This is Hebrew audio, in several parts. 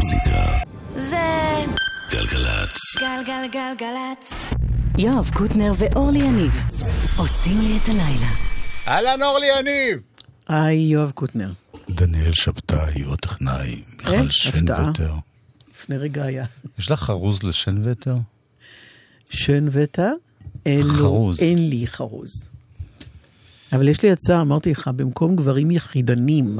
המוזיקה. זה גלגלצ. גלגלגלגלצ. יואב קוטנר ואורלי יניב עושים לי את הלילה. אהלן אורלי יניב! היי, יואב קוטנר. דניאל שבתאי הוא הטכנאי, מיכל הפתעה. שנווטר. לפני רגע היה יש לך חרוז לשנווטר? שן וטה, אין, לו, חרוז. אין לי חרוז. אבל יש לי הצעה, אמרתי לך, במקום גברים יחידנים,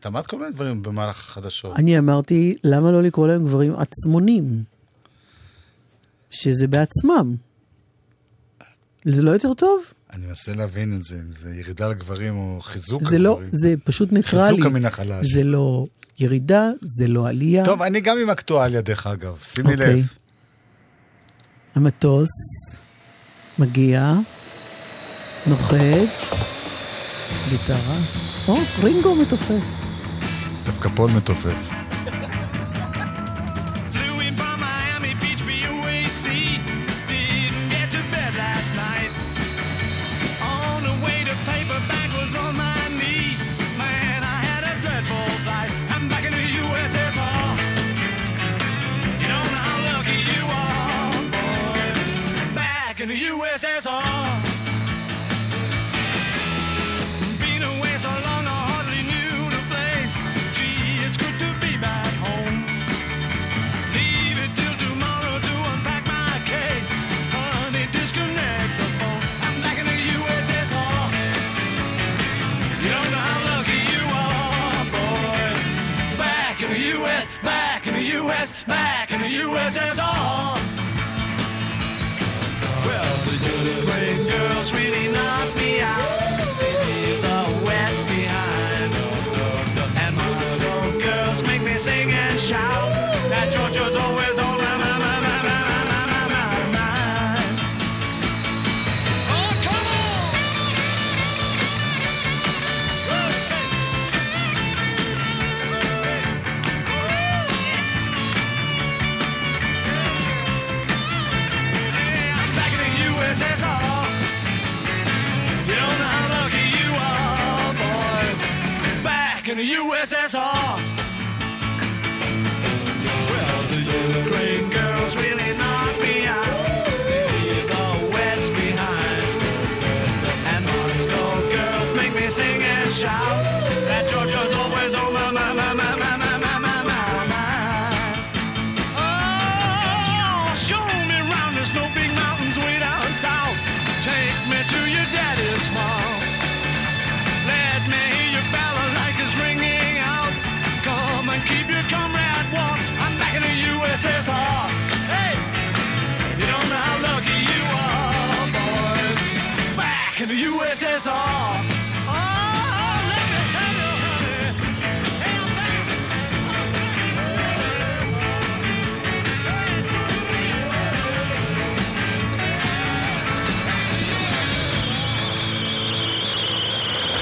את אמרת כל מיני דברים במהלך החדשות. אני אמרתי, למה לא לקרוא להם גברים עצמונים? שזה בעצמם. זה לא יותר טוב? אני מנסה להבין את זה, אם זה ירידה לגברים או חיזוק זה לא, הגברים. זה פשוט ניטרלי. חיזוק המין החלש. זה לא ירידה, זה לא עלייה. טוב, אני גם עם אקטואליה דרך אגב, שימי אוקיי. לב. המטוס מגיע, נוחת, גיטרה. או, רינגו מתופף. דווקא פול מתופף. US, back in the USSR. Well, the Ukraine girls really knocked me out. Leave the West behind. And Moscow girls make me sing and shout. I'm back.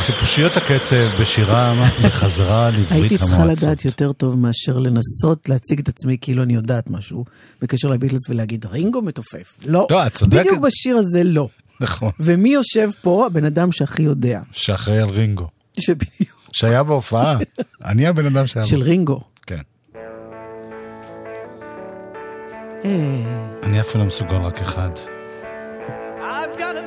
חיפושיות הקצב בשירה בחזרה לעברית המועצות. הייתי צריכה לדעת יותר טוב מאשר לנסות להציג את עצמי כאילו אני יודעת משהו בקשר לביטלס ולהגיד רינגו מתופף. לא, לא, את צודקת. בדיוק בשיר הזה לא. נכון. ומי יושב פה? הבן אדם שהכי יודע. שאחראי על רינגו. שבדיוק. שהיה בהופעה. אני הבן אדם שהיה של רינגו. כן. אה, אני אפילו לא מסוגל רק אחד. I've got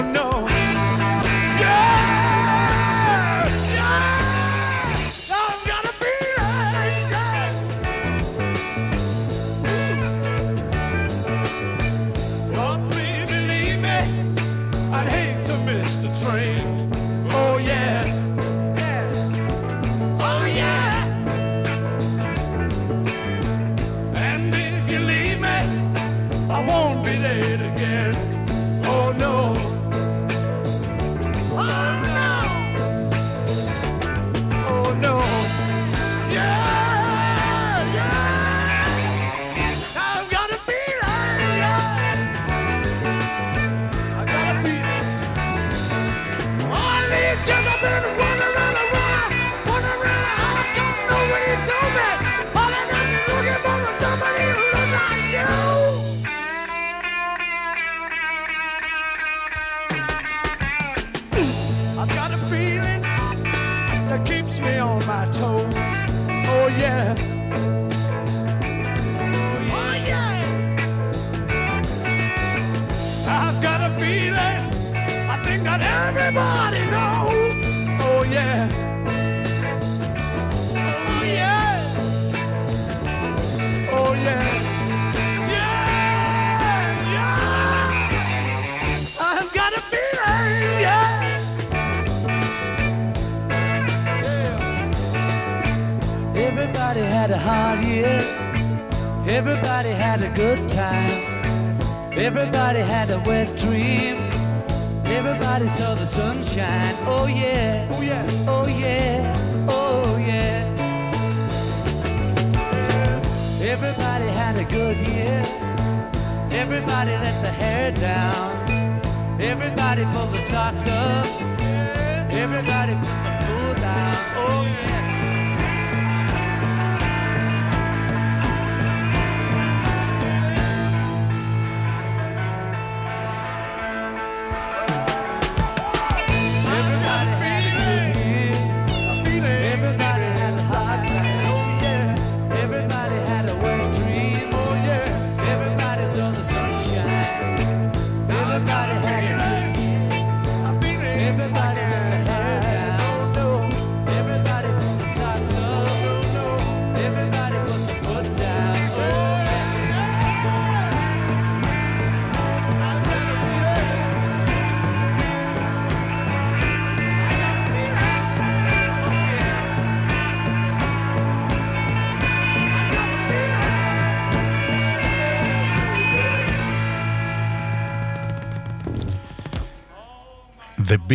no.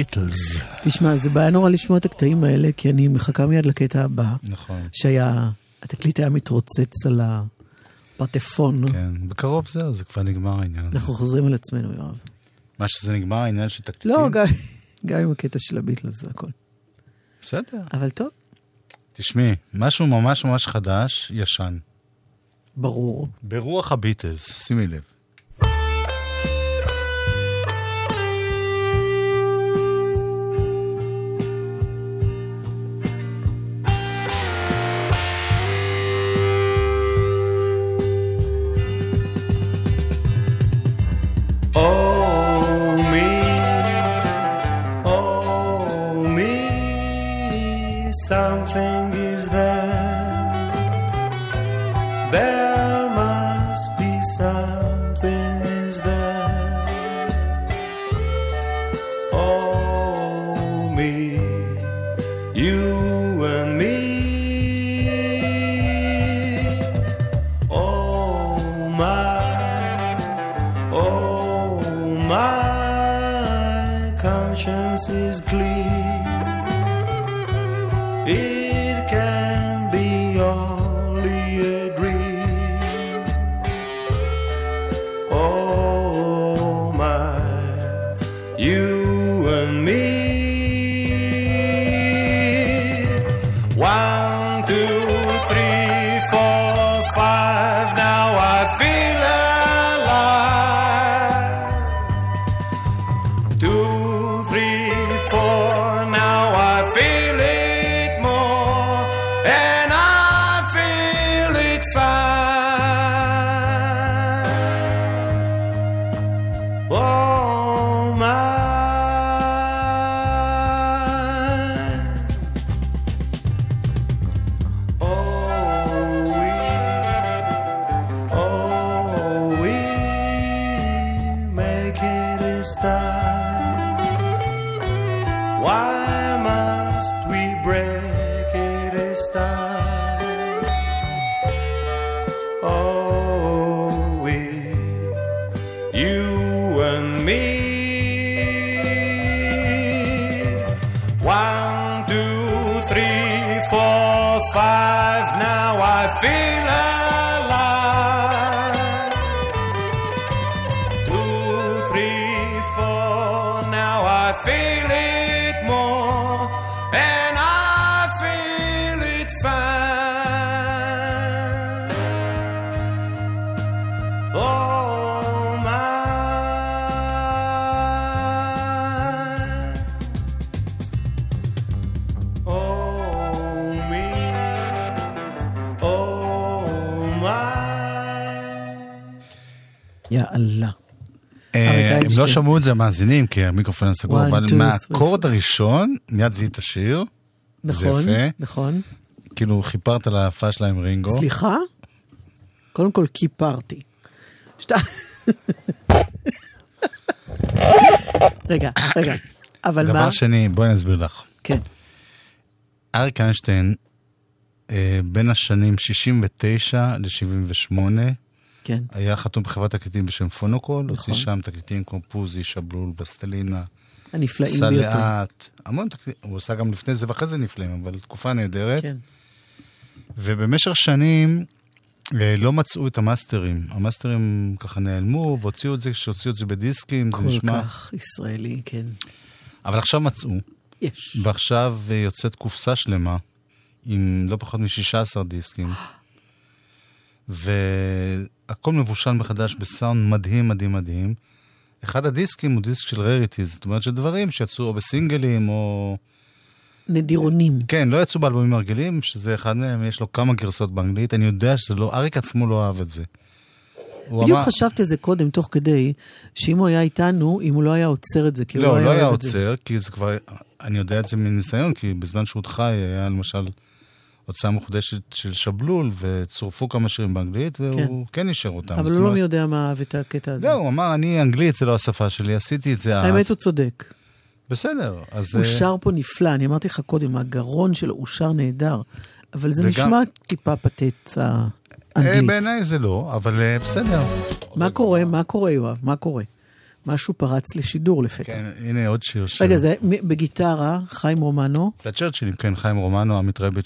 הביטלס. תשמע, זה בעיה נורא לשמוע את הקטעים האלה, כי אני מחכה מיד לקטע הבא. נכון. שהיה, התקליט היה מתרוצץ על הפטפון. כן, בקרוב זהו, זה כבר נגמר העניין הזה. אנחנו חוזרים על עצמנו, יואב. מה שזה נגמר, העניין של תקליטים? לא, גם, עם הקטע של הביטלס זה הכל. בסדר. אבל טוב. תשמעי, משהו ממש ממש חדש, ישן. ברור. ברוח הביטלס, שימי לב. Yeah. לא איינשטיין. שמעו את זה המאזינים, כי המיקרופון היה סגור, אבל מהאקורד הראשון, מיד זיהית השיר. נכון. נכון. כאילו חיפרת להפעה שלה עם רינגו. סליחה? קודם כל כיפרתי. רגע, רגע. אבל מה? דבר שני, בואי אני אסביר לך. כן. אריק איינשטיין, אה, בין השנים 69 ל-78, כן. היה חתום בחברת תקליטים בשם פונוקול, הוציא נכון. שם תקליטים כמו פוזי, שבלול, בסטלינה, הנפלאים ביותר. סלעת, המון תקליטים, הוא עשה גם לפני זה ואחרי זה נפלאים, אבל תקופה נהדרת. כן. ובמשך שנים אה, לא מצאו את המאסטרים. המאסטרים ככה נעלמו, והוציאו את זה, כשהוציאו את זה בדיסקים, זה כל נשמע... כך ישראלי, כן. אבל עכשיו מצאו, יש. ועכשיו אה, יוצאת קופסה שלמה, עם לא פחות מ-16 דיסקים, והכל מבושל מחדש בסאונד מדהים, מדהים, מדהים. אחד הדיסקים הוא דיסק של רריטי, זאת אומרת שדברים שיצאו או בסינגלים או... נדירונים. כן, לא יצאו באלבומים הרגילים, שזה אחד מהם, יש לו כמה גרסות באנגלית. אני יודע שזה לא, אריק עצמו לא אהב את זה. בדיוק אמר- חשבתי על זה קודם, תוך כדי, שאם הוא היה איתנו, אם הוא לא היה עוצר את זה, כי הוא לא, לא לא היה זה. עוצר, כי זה כבר, אני יודע את זה מניסיון, כי בזמן שהוא חי היה למשל הוצאה מחודשת של שבלול, וצורפו כמה שירים באנגלית, והוא כן נשאר אותם. אבל הוא לא מי יודע מה אהב את הקטע הזה. זהו, הוא אמר, אני אנגלית, זה לא השפה שלי, עשיתי את זה אז. האמת הוא צודק. בסדר, אז... הוא אה, שר פה נפלא, אני אמרתי לך קודם, הגרון שלו הוא שר נהדר, אבל זה וגם- נשמע טיפה פתט אה, האנגלית. בעיניי זה לא, אבל אה, בסדר. מה קורה? מה קורה, יואב? מה קורה? משהו פרץ לשידור לפתע. כן, הנה עוד שיר של... רגע, זה בגיטרה, חיים רומנו, זה הצ'רצ'ילים, כן, חיים רומנו, עמית רביץ'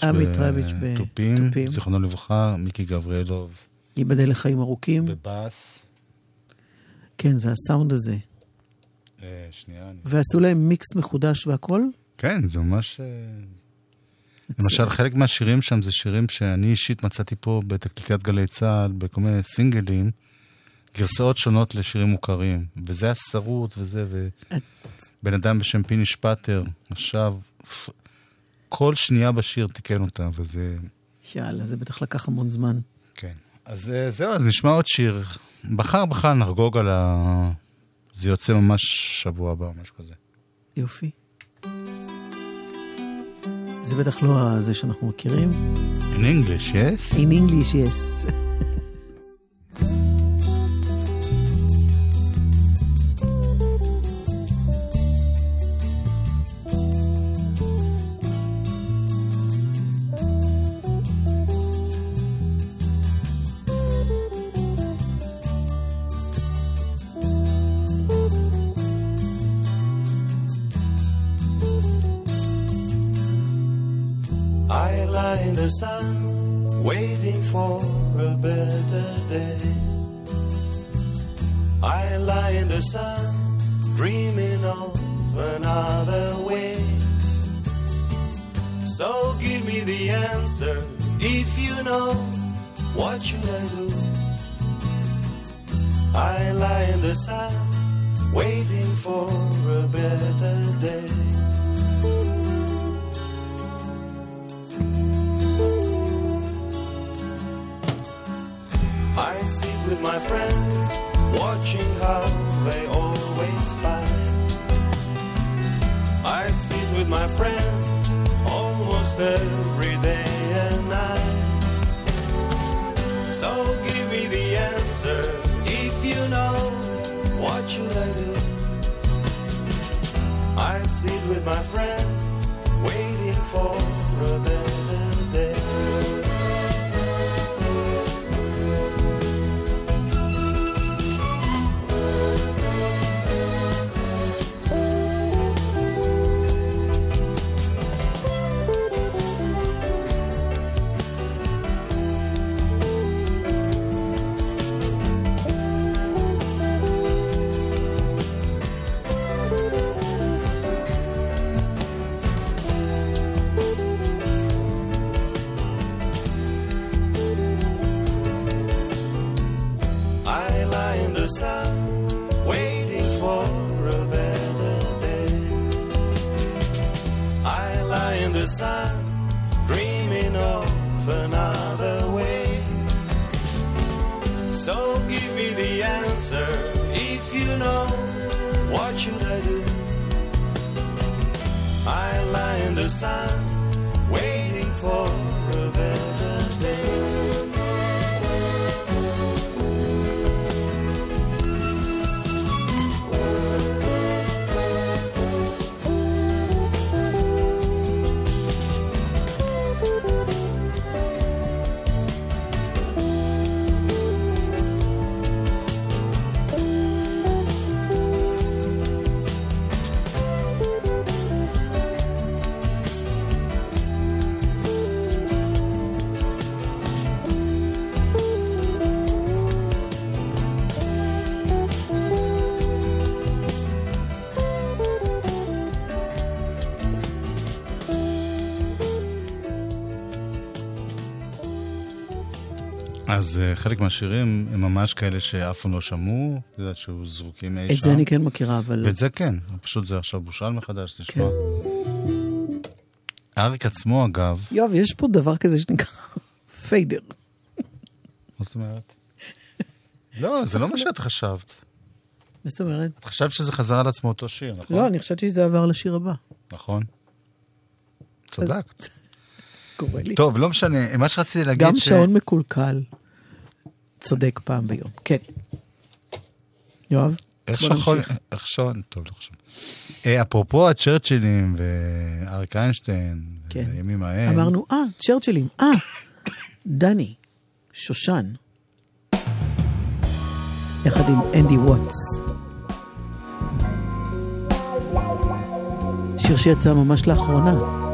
בתופים. זיכרונו לברכה, מיקי גבריאלוב ייבדל לחיים ארוכים. בבאס. כן, זה הסאונד הזה. אה, שנייה. ועשו להם מיקס מחודש והכל? כן, זה ממש... אה, למשל, חלק מהשירים שם זה שירים שאני אישית מצאתי פה בתקליטיית גלי צה"ל, בכל מיני סינגלים, גרסאות שונות לשירים מוכרים. וזה הסרוט וזה, ובן אדם בשם פיני שפטר, עכשיו, כל שנייה בשיר תיקן אותה, וזה... יאללה, זה בטח לקח המון זמן. כן. אז אה, זהו, אז נשמע עוד שיר. מחר בכלל נחגוג על ה... זה יוצא ממש שבוע הבא, משהו כזה. יופי. זה בטח לא זה שאנחנו מכירים. In English, yes? In English, yes. אז אה, חלק מהשירים הם ממש כאלה שאף פעם לא שמעו, את יודעת שהיו זרוקים אי שם. את זה אני כן מכירה, אבל... ואת זה כן, פשוט זה עכשיו בושל מחדש, לשמוע. אריק עצמו, אגב, יואב, יש פה דבר כזה שנקרא פיידר. מה זאת אומרת? לא, זה לא מה שאת חשבת. מה זאת אומרת? את חשבת שזה חזר על עצמו אותו שיר, נכון? לא, אני חשבתי שזה עבר לשיר הבא. נכון. צדקת. קורה לי. טוב, לא משנה, מה שרציתי להגיד... גם ש- שעון מקולקל צודק פעם ביום. כן. יואב? איך. נמשיך. איך שעון... טוב, לא חשוב. אה, אפרופו הצ'רצ'ילים ואריק איינשטיין, כן. הימים ההם. אמרנו, אה, צ'רצ'ילים, אה, דני, שושן, יחד עם אנדי ווטס. שיר שיצא ממש לאחרונה.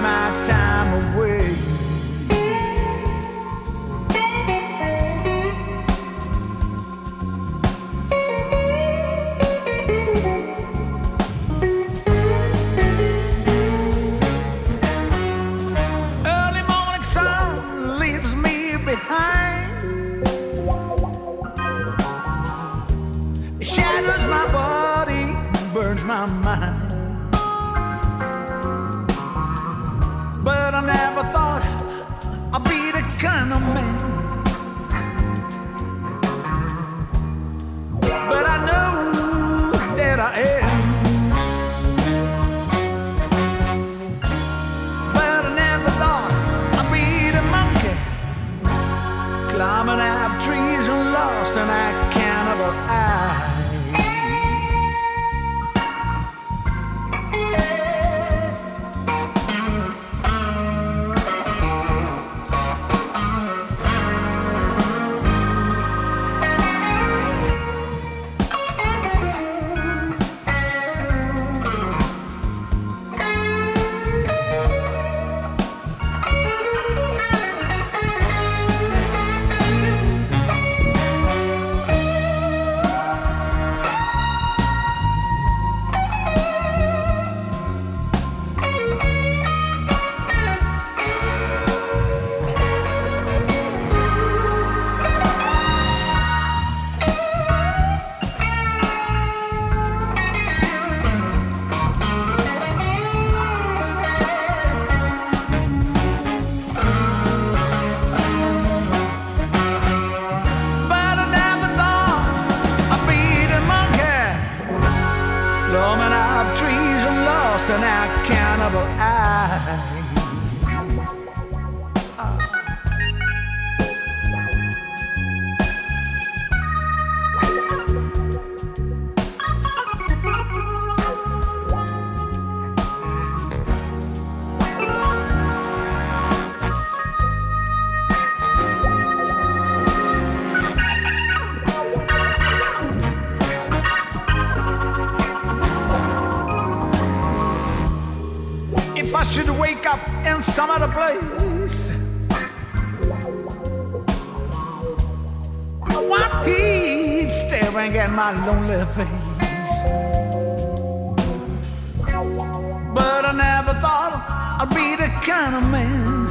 My time face. But I never thought I'd be the kind of man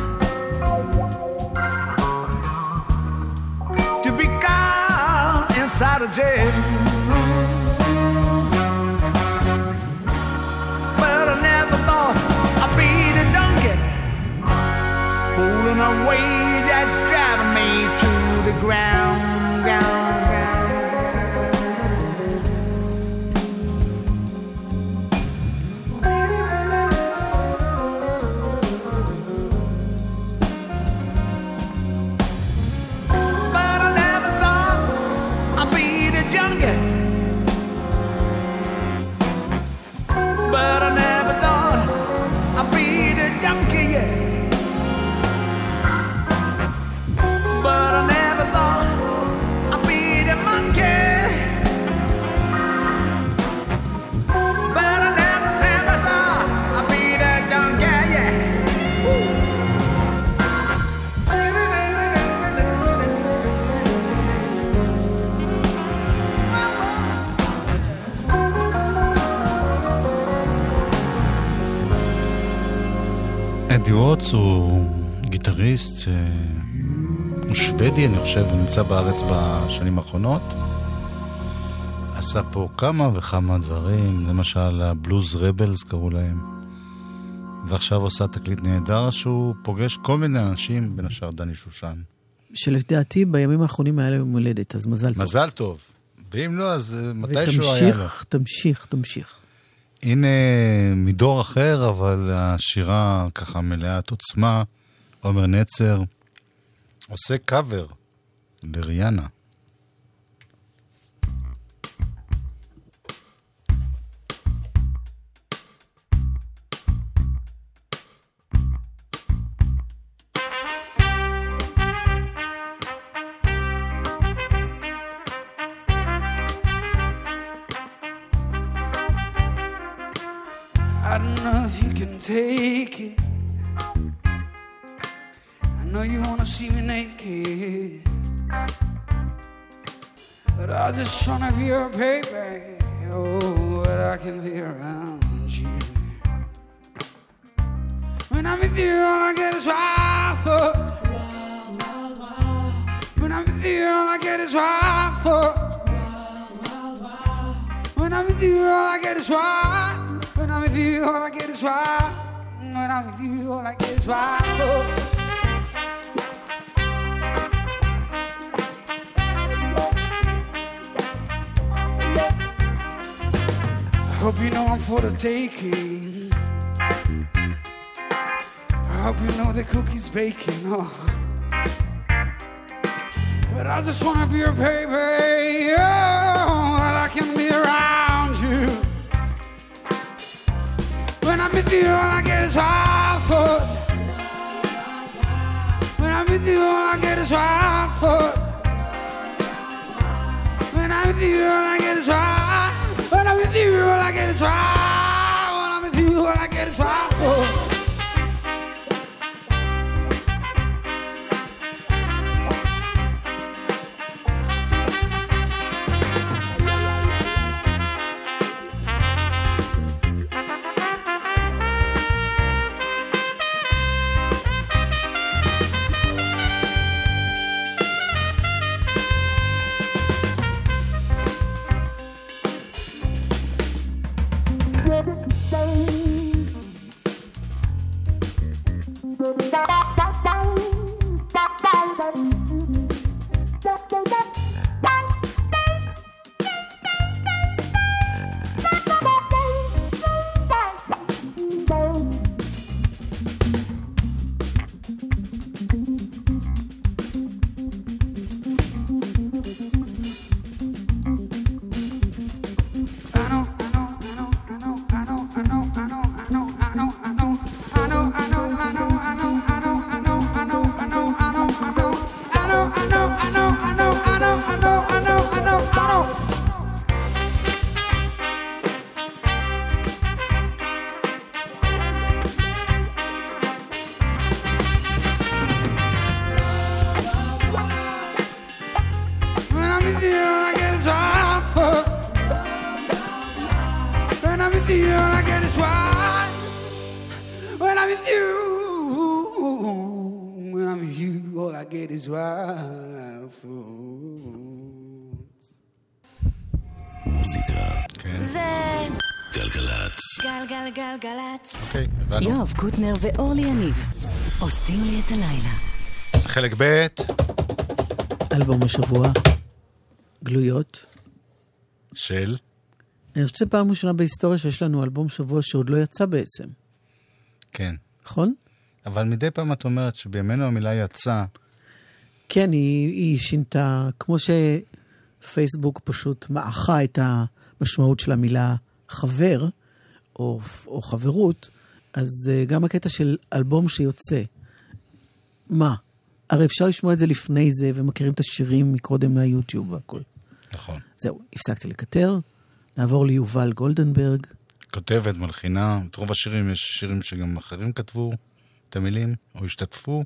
to be caught inside a jail. But I never thought I'd be the donkey pulling a weight that's driving me to the ground. פרץ הוא גיטריסט, אה, הוא שוודי אני חושב, הוא נמצא בארץ בשנים האחרונות. עשה פה כמה וכמה דברים, למשל הבלוז רבלס קראו להם. ועכשיו עושה תקליט נהדר שהוא פוגש כל מיני אנשים, בין השאר דני שושן. שלדעתי בימים האחרונים היה לו יום הולדת, אז מזל, מזל טוב. מזל טוב. ואם לא, אז אה, מתישהו היה לו. ותמשיך, תמשיך, תמשיך. הנה מדור אחר, אבל השירה ככה מלאת עוצמה. עומר נצר עושה קאבר לריאנה. your pain. No. Fruit. מוזיקה. כן. זה גלגלצ. גלגלגלגלצ. אוקיי, הבנו. יואב קוטנר ואורלי יניב עושים לי את הלילה. חלק ב', אלבום השבוע, גלויות. של... אני חושבת שזו פעם ראשונה בהיסטוריה שיש לנו אלבום שבוע שעוד לא יצא בעצם, כן. נכון? אבל מדי פעם את אומרת שבימינו המילה יצא, כן, היא, היא שינתה, כמו שפייסבוק פשוט מעכה את המשמעות של המילה חבר, או, או חברות, אז אה, גם הקטע של אלבום שיוצא. מה? הרי אפשר לשמוע את זה לפני זה, ומכירים את השירים מקודם מהיוטיוב והכל. נכון. זהו, הפסקתי לקטר, נעבור ליובל גולדנברג. כותבת, מלחינה, את רוב השירים, יש שירים שגם אחרים כתבו את המילים, או השתתפו.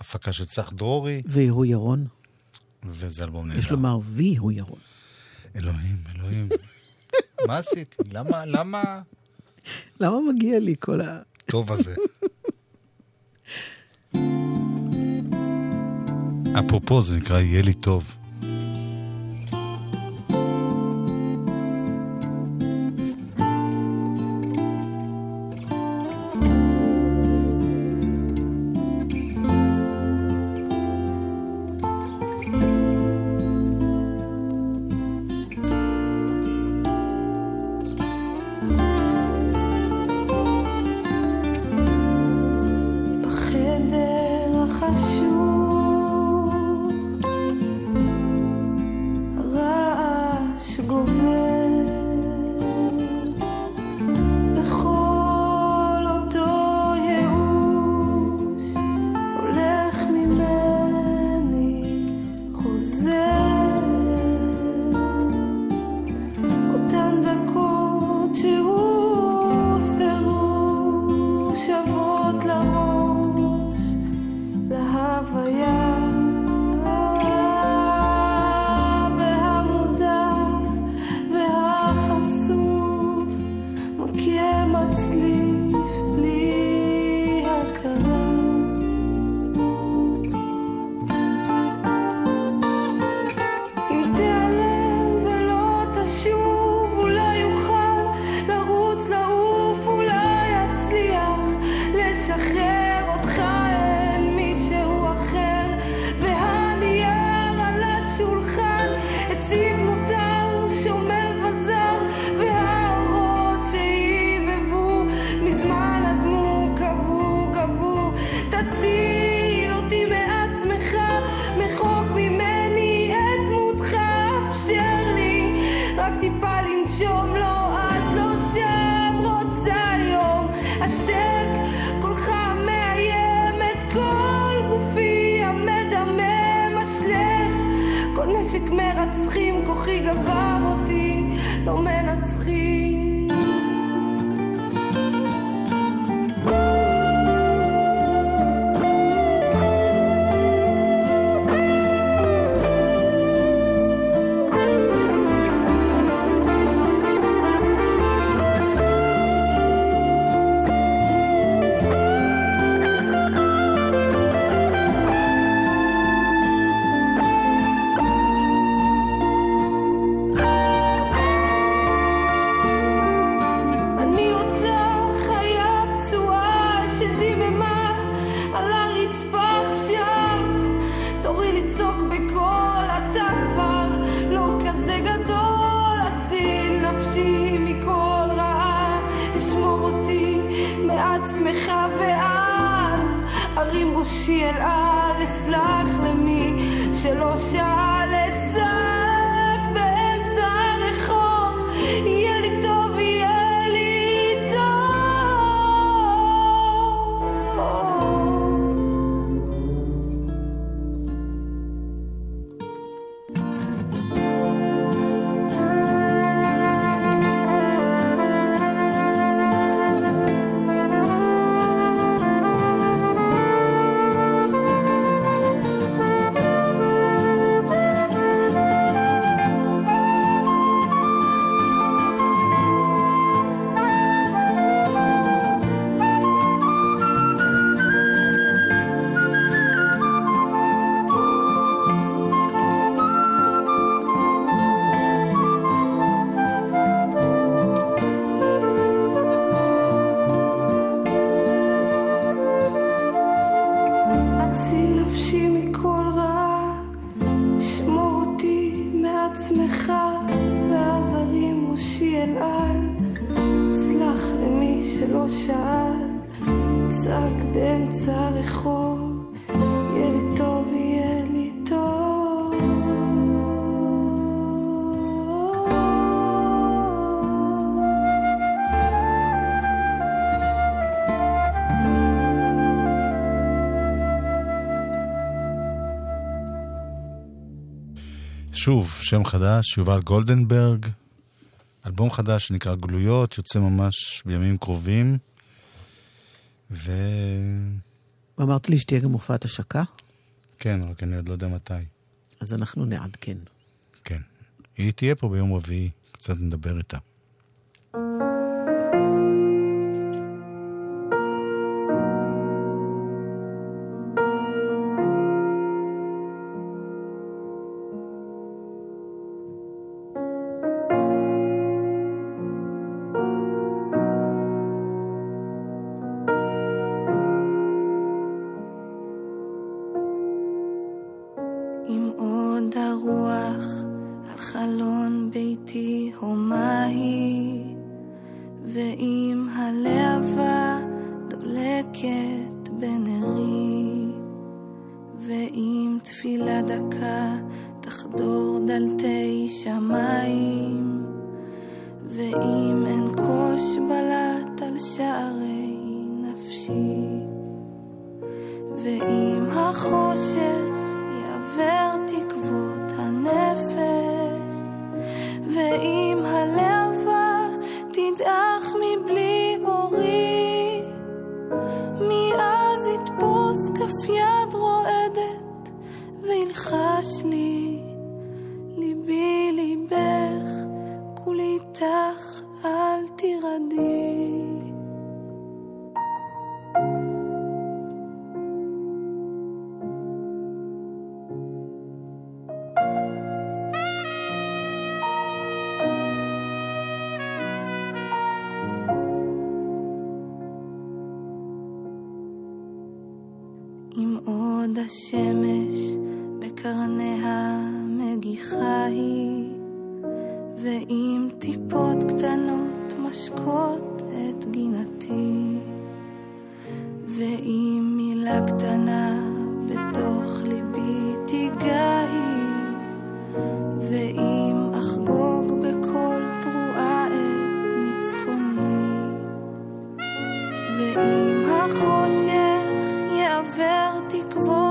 הפקה של צח דרורי, ויהוא ירון. וזה אלבום נהדר. יש לומר ויהוא ירון. אלוהים, אלוהים. מה עשיתי? למה, למה למה מגיע לי כל ה... טוב הזה? אפרופו, זה נקרא יהיה לי טוב. נשק מרצחים, כוחי גבר אותי, לא מנצחים. שוב, שם חדש, יובל גולדנברג. אלבום חדש שנקרא גלויות, יוצא ממש בימים קרובים. ו... ואמרת לי שתהיה גם הופעת השקה, כן, רק אני עוד לא יודע מתי. אז אנחנו נעדכן. כן. היא תהיה פה ביום רביעי, קצת נדבר איתה. הרוח על חלון ביתי הומה היא, ועם הלהבה דולקת בנרי, ועם תפילה דקה תחדור דלתי שמיים, ואם אין קוש בלט על שערי נפשי. ואם החושך יעבר תקוות הנפש, ואם הלהבה תדעך מבלי אורי, מי אז יתפוס כף יד רועדת וילחש לי, ליבי ליבך, כולי איתך אל תירדי. החושך יעבר תקוות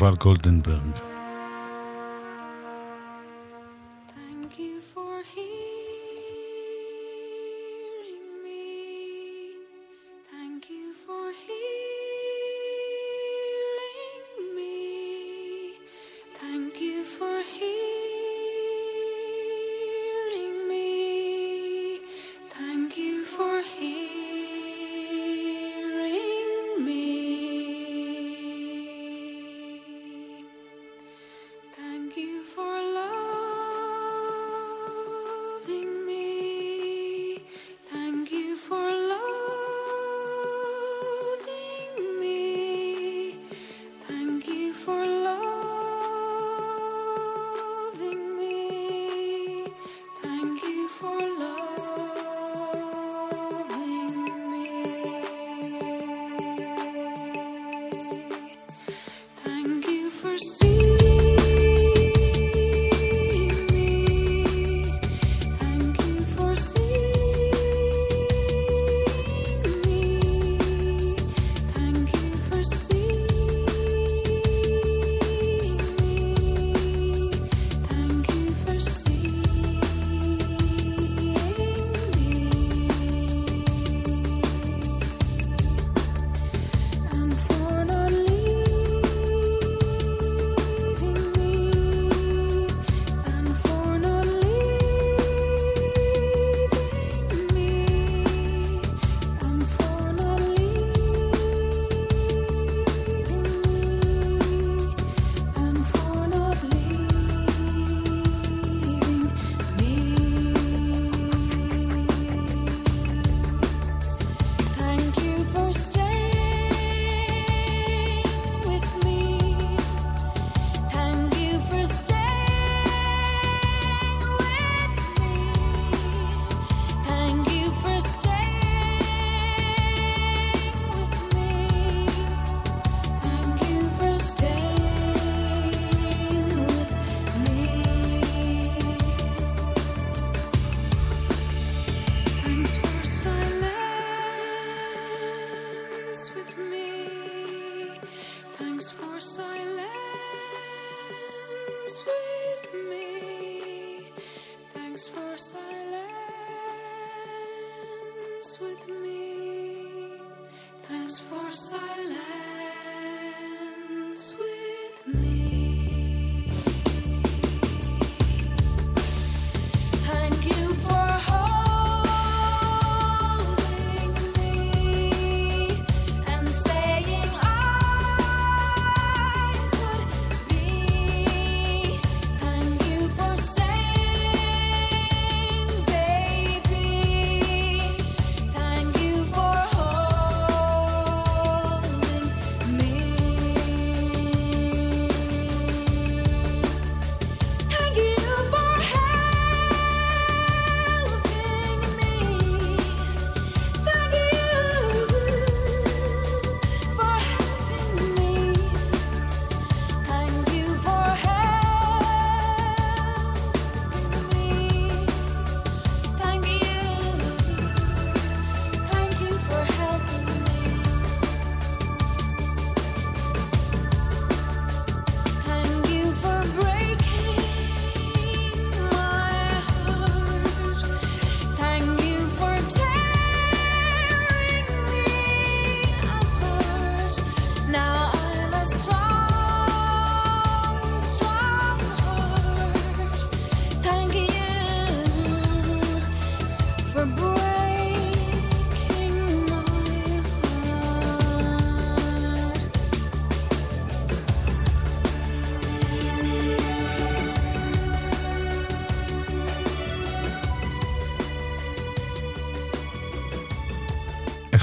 יובל גולדנברג.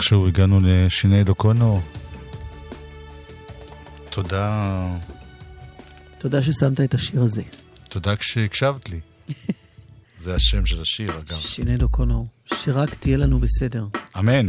איכשהו הגענו לשיני דוקונו. תודה. תודה ששמת את השיר הזה. תודה כשהקשבת לי. זה השם של השיר, אגב. שיני דוקונו, שרק תהיה לנו בסדר. אמן.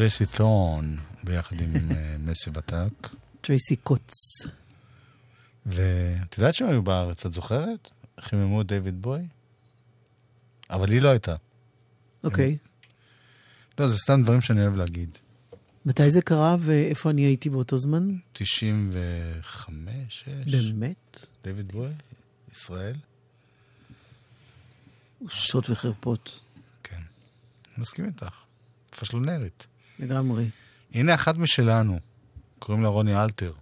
טרייסי ת'ורן, ביחד עם אה, Massive Attack. טרייסי קוץ. ואת יודעת שהם היו בארץ, את זוכרת? חיממו את דיוויד בוי? אבל היא לא הייתה. אוקיי. לא, זה סתם דברים שאני אוהב להגיד. מתי זה קרה ואיפה אני הייתי באותו זמן? 95, 6. באמת? דיוויד בוי, ישראל. שעות וחרפות. כן. מסכים איתך. פשלונרית. לגמרי. הנה אחת משלנו, קוראים לה רוני אלתר.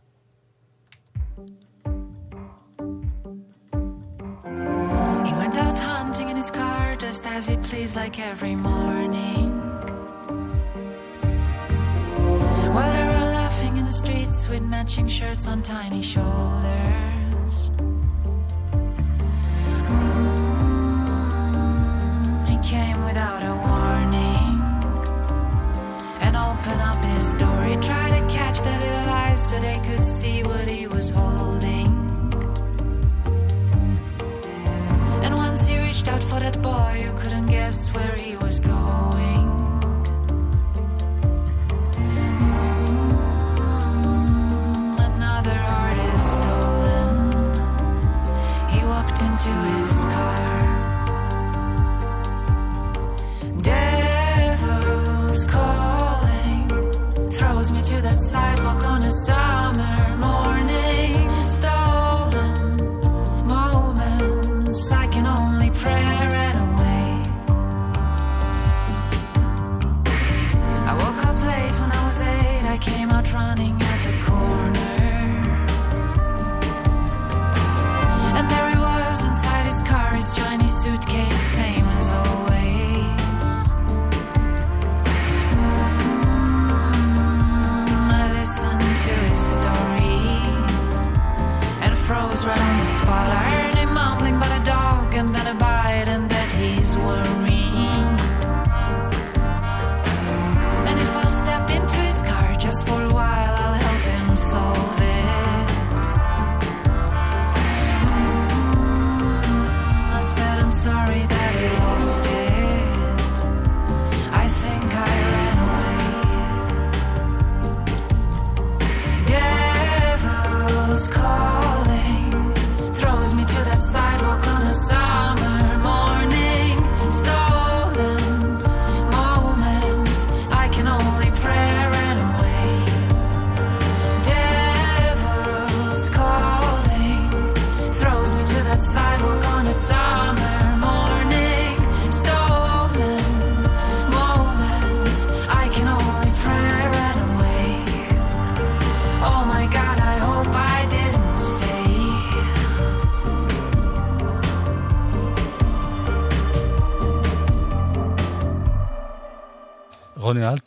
His car just as he pleased, like every morning. While they were laughing in the streets with matching shirts on tiny shoulders.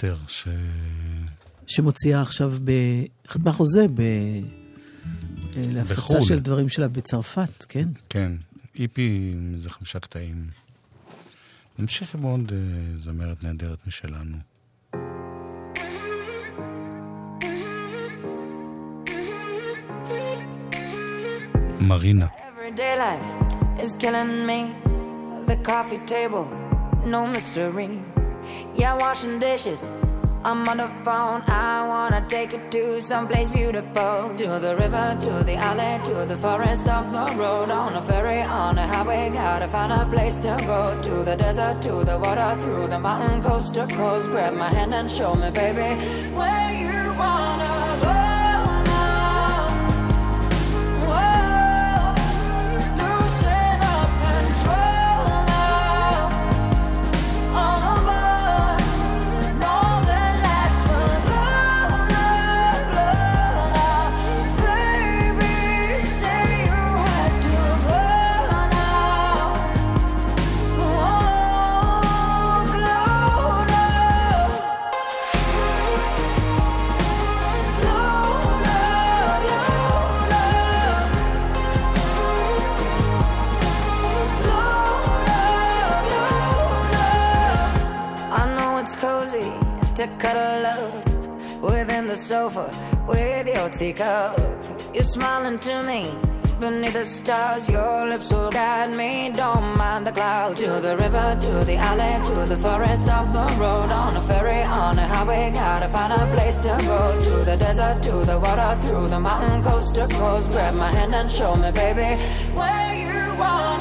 אלתר, ש... שמוציאה עכשיו בחתמה חוזה ב... אה, להפצה בחו"ל. של דברים שלה בצרפת, כן? כן, איפי עם איזה חמישה קטעים. נמשיך עם עוד אה, זמרת נהדרת משלנו. מרינה. Everyday life is killing me. The coffee table, no mystery. Yeah, washing dishes. I'm on the phone. I wanna take it to someplace beautiful. To the river, to the alley, to the forest off the road. On a ferry, on a highway. Gotta find a place to go. To the desert, to the water, through the mountain, coast to coast. Grab my hand and show me, baby, where you wanna go to me beneath the stars. Your lips will guide me. Don't mind the clouds. To the river, to the alley, to the forest, off the road. On a ferry, on a highway, gotta find a place to go. To the desert, to the water, through the mountain, coast to coast. Grab my hand and show me, baby, where you wanna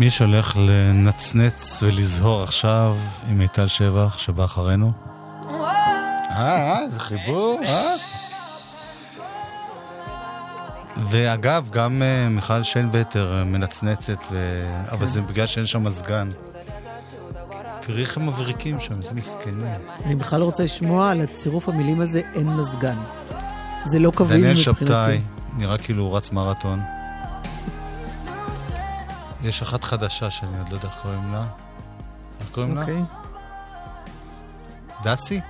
מי שהולך לנצנץ ולזהור עכשיו עם מיטל שבח שבא אחרינו? אה, אה, זה חיבור, אה? ואגב, גם אה, מיכל שיינווטר אה, מנצנצת, ו- אבל זה בגלל שאין שם מזגן. תראי איך הם מבריקים שם, איזה מסכנים. אני בכלל לא רוצה לשמוע על הצירוף המילים הזה, אין מזגן. זה לא קביל דניאל מבחינתי. שבתאי, נראה כאילו הוא רץ מרתון. יש אחת חדשה שאני עוד לא יודע איך קוראים לה. איך קוראים לה? אוקיי. דסי?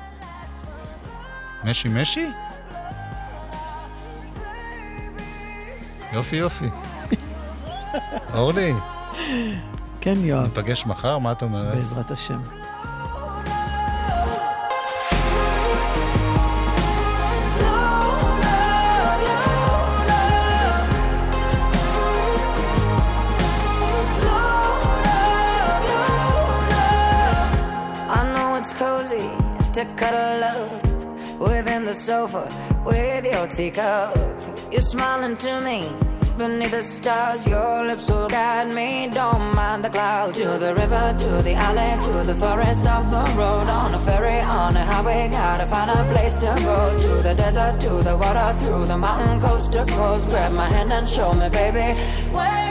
משי משי? יופי יופי. אורלי, כן, יואב, ניפגש מחר? מה את אומרת? בעזרת השם. To cuddle up within the sofa with your teacup. You're smiling to me beneath the stars. Your lips will guide me. Don't mind the clouds. To the river, to the alley, to the forest, off the road. On a ferry, on a highway, gotta find a place to go. To the desert, to the water, through the mountain, coast to coast. Grab my hand and show me, baby, where